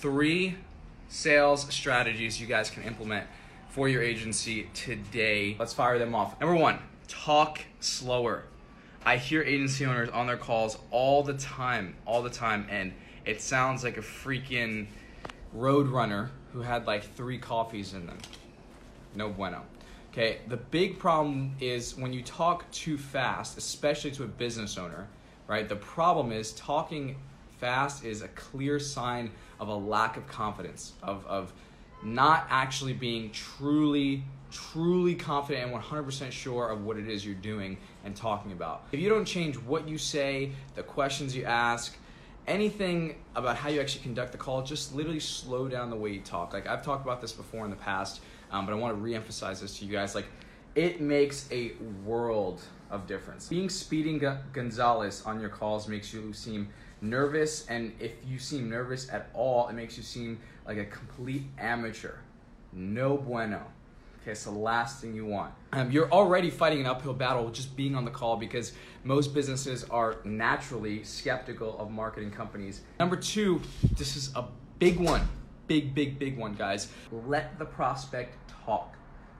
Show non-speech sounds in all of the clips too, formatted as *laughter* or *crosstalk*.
three sales strategies you guys can implement for your agency today. Let's fire them off. Number one, talk slower. I hear agency owners on their calls all the time, all the time, and it sounds like a freaking road runner who had like three coffees in them. No bueno. Okay, the big problem is when you talk too fast, especially to a business owner, right? The problem is talking fast is a clear sign of a lack of confidence, of, of not actually being truly, truly confident and 100% sure of what it is you're doing and talking about. If you don't change what you say, the questions you ask, anything about how you actually conduct the call, just literally slow down the way you talk. Like I've talked about this before in the past, um, but I want to re-emphasize this to you guys. Like it makes a world of difference. Being Speedy Gonzalez on your calls makes you seem nervous, and if you seem nervous at all, it makes you seem like a complete amateur. No bueno. Okay, it's the last thing you want. Um, you're already fighting an uphill battle just being on the call because most businesses are naturally skeptical of marketing companies. Number two, this is a big one. Big, big, big one, guys. Let the prospect talk.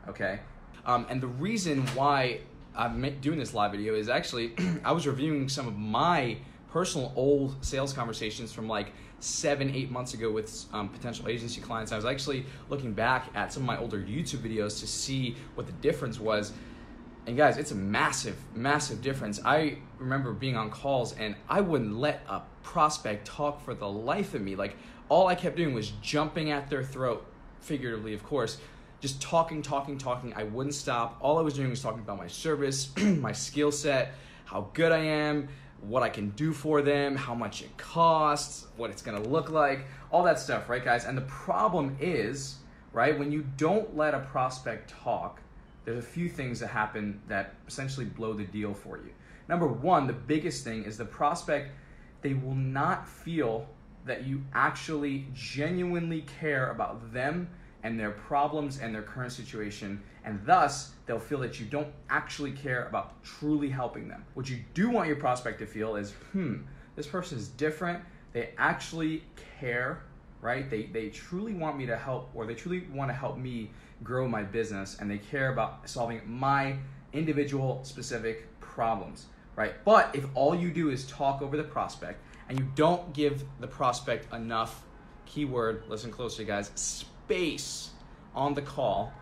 Okay? Um, and the reason why I'm doing this live video is actually *clears throat* I was reviewing some of my personal old sales conversations from like seven, eight months ago with um, potential agency clients. I was actually looking back at some of my older YouTube videos to see what the difference was. And guys, it's a massive, massive difference. I remember being on calls and I wouldn't let a prospect talk for the life of me. Like, all I kept doing was jumping at their throat, figuratively, of course, just talking, talking, talking. I wouldn't stop. All I was doing was talking about my service, *clears throat* my skill set, how good I am, what I can do for them, how much it costs, what it's gonna look like, all that stuff, right, guys? And the problem is, right, when you don't let a prospect talk, there's a few things that happen that essentially blow the deal for you. Number one, the biggest thing is the prospect, they will not feel that you actually genuinely care about them and their problems and their current situation, and thus they'll feel that you don't actually care about truly helping them. What you do want your prospect to feel is, hmm, this person is different. They actually care, right? They, they truly want me to help, or they truly want to help me grow my business, and they care about solving my individual specific problems, right? But if all you do is talk over the prospect and you don't give the prospect enough keyword, listen closely, guys space on the call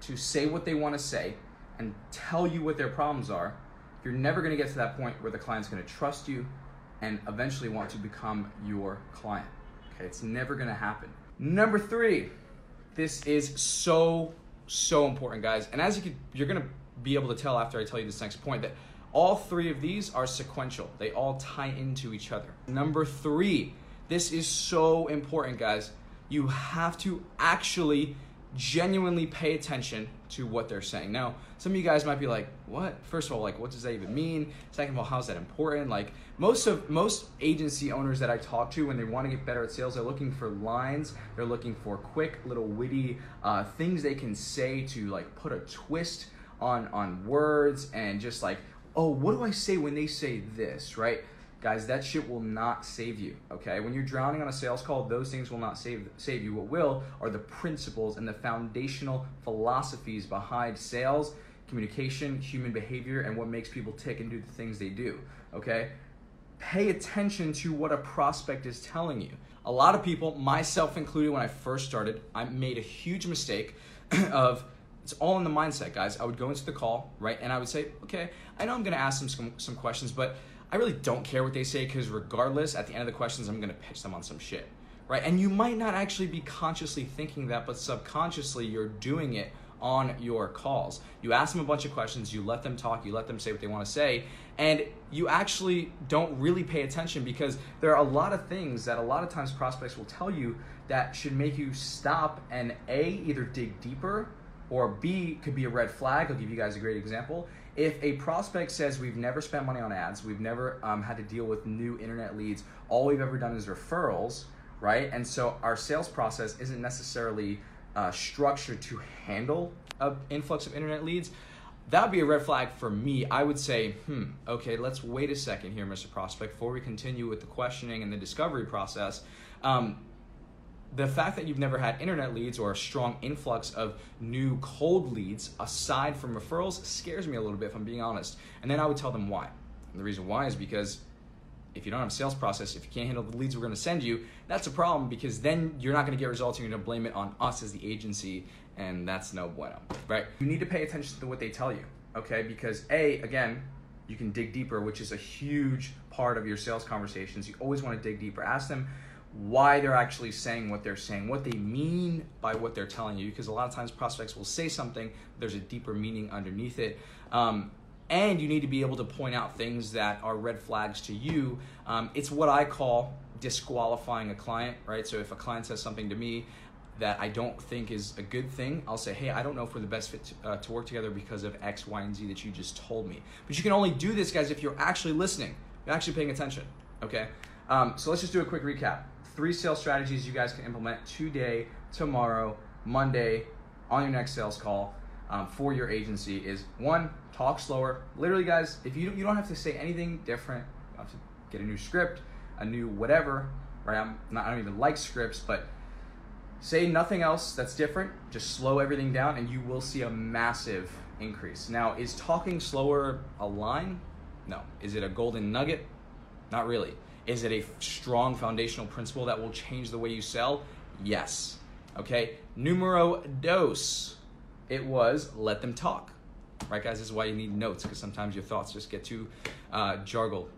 to say what they want to say and tell you what their problems are, you're never going to get to that point where the client's going to trust you and eventually want to become your client. Okay, it's never going to happen. Number three, this is so so important, guys. And as you could, you're going to be able to tell after I tell you this next point that all three of these are sequential. They all tie into each other. Number three, this is so important, guys you have to actually genuinely pay attention to what they're saying. Now, some of you guys might be like, "What? First of all, like what does that even mean? Second of all, how's that important?" Like most of most agency owners that I talk to when they want to get better at sales, they're looking for lines. They're looking for quick little witty uh, things they can say to like put a twist on on words and just like, "Oh, what do I say when they say this?" Right? Guys, that shit will not save you, okay? When you're drowning on a sales call, those things will not save save you. What will are the principles and the foundational philosophies behind sales, communication, human behavior, and what makes people tick and do the things they do, okay? Pay attention to what a prospect is telling you. A lot of people, myself included when I first started, I made a huge mistake *clears throat* of it's all in the mindset, guys. I would go into the call, right? And I would say, okay, I know I'm gonna ask them some, some questions, but I really don't care what they say because regardless, at the end of the questions, I'm gonna pitch them on some shit, right? And you might not actually be consciously thinking that, but subconsciously you're doing it on your calls. You ask them a bunch of questions, you let them talk, you let them say what they want to say, and you actually don't really pay attention because there are a lot of things that a lot of times prospects will tell you that should make you stop and A, either dig deeper or B could be a red flag. I'll give you guys a great example. If a prospect says we've never spent money on ads, we've never um, had to deal with new internet leads, all we've ever done is referrals, right? And so our sales process isn't necessarily uh, structured to handle an influx of internet leads. That would be a red flag for me. I would say, hmm, okay, let's wait a second here, Mr. Prospect, before we continue with the questioning and the discovery process. Um, the fact that you've never had internet leads or a strong influx of new cold leads aside from referrals scares me a little bit, if I'm being honest. And then I would tell them why. And the reason why is because if you don't have a sales process, if you can't handle the leads we're going to send you, that's a problem because then you're not going to get results and you're to blame it on us as the agency, and that's no bueno, right? You need to pay attention to what they tell you, okay? Because A, again, you can dig deeper, which is a huge part of your sales conversations. You always want to dig deeper. Ask them why they're actually saying what they're saying, what they mean by what they're telling you, because a lot of times prospects will say something, there's a deeper meaning underneath it. Um, and you need to be able to point out things that are red flags to you. Um, it's what I call disqualifying a client, right? So if a client says something to me that I don't think is a good thing, I'll say, hey, I don't know if we're the best fit to, uh, to work together because of X, Y, and Z that you just told me. But you can only do this, guys, if you're actually listening, you're actually paying attention, okay? Um, so let's just do a quick recap. Three sales strategies you guys can implement today, tomorrow, Monday, on your next sales call um, for your agency is one, talk slower. Literally, guys, if you you don't have to say anything different, you have to get a new script, a new whatever. Right? I'm not. I don't even like scripts, but say nothing else that's different. Just slow everything down, and you will see a massive increase. Now, is talking slower a line? No. Is it a golden nugget? Not really. Is it a strong foundational principle that will change the way you sell? Yes. Okay. Numero dos it was let them talk. Right, guys? This is why you need notes because sometimes your thoughts just get too uh, jargled.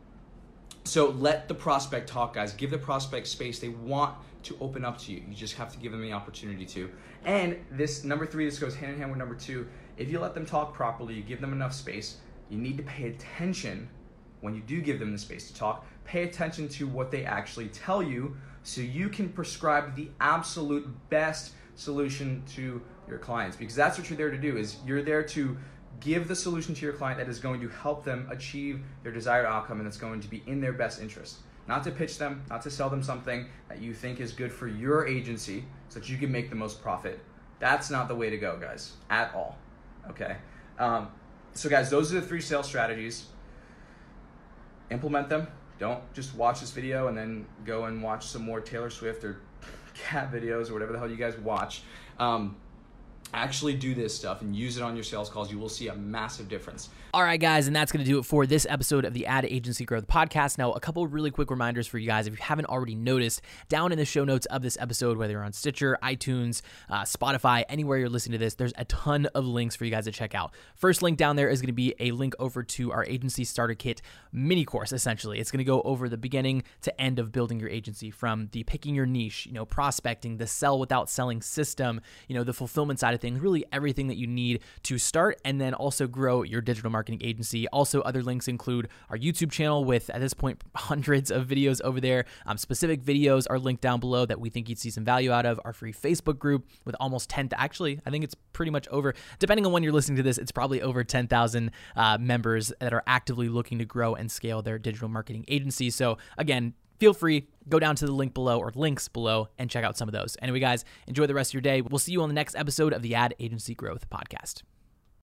So let the prospect talk, guys. Give the prospect space. They want to open up to you. You just have to give them the opportunity to. And this number three, this goes hand in hand with number two. If you let them talk properly, you give them enough space, you need to pay attention when you do give them the space to talk. Pay attention to what they actually tell you so you can prescribe the absolute best solution to your clients. Because that's what you're there to do is you're there to give the solution to your client that is going to help them achieve their desired outcome and that's going to be in their best interest. Not to pitch them not to sell them something that you think is good for your agency so that you can make the most profit. That's not the way to go guys at all. Okay? Um, so guys those are the three sales strategies implement them. Don't just watch this video and then go and watch some more taylor swift or *laughs* cat videos or whatever the hell you guys watch. Um, actually do this stuff and use it on your sales calls, you will see a massive difference. All right, guys, and that's going to do it for this episode of the Ad Agency Growth Podcast. Now, a couple really quick reminders for you guys. If you haven't already noticed, down in the show notes of this episode, whether you're on Stitcher, iTunes, uh, Spotify, anywhere you're listening to this, there's a ton of links for you guys to check out. First link down there is going to be a link over to our Agency Starter Kit mini course, essentially. It's going to go over the beginning to end of building your agency from the picking your niche, you know, prospecting, the sell without selling system, you know, the fulfillment side of things, really everything that you need to start and then also grow your digital marketing agency. Also, other links include our YouTube channel with, at this point, *laughs* hundreds of videos over there. Um, specific videos are linked down below that we think you'd see some value out of. Our free Facebook group with almost 10, actually, I think it's pretty much over, depending on when you're listening to this, it's probably over 10,000 uh, members that are actively looking to grow and scale their digital marketing agency. So, again, feel free go down to the link below or links below and check out some of those. Anyway guys enjoy the rest of your day. We'll see you on the next episode of the ad agency growth podcast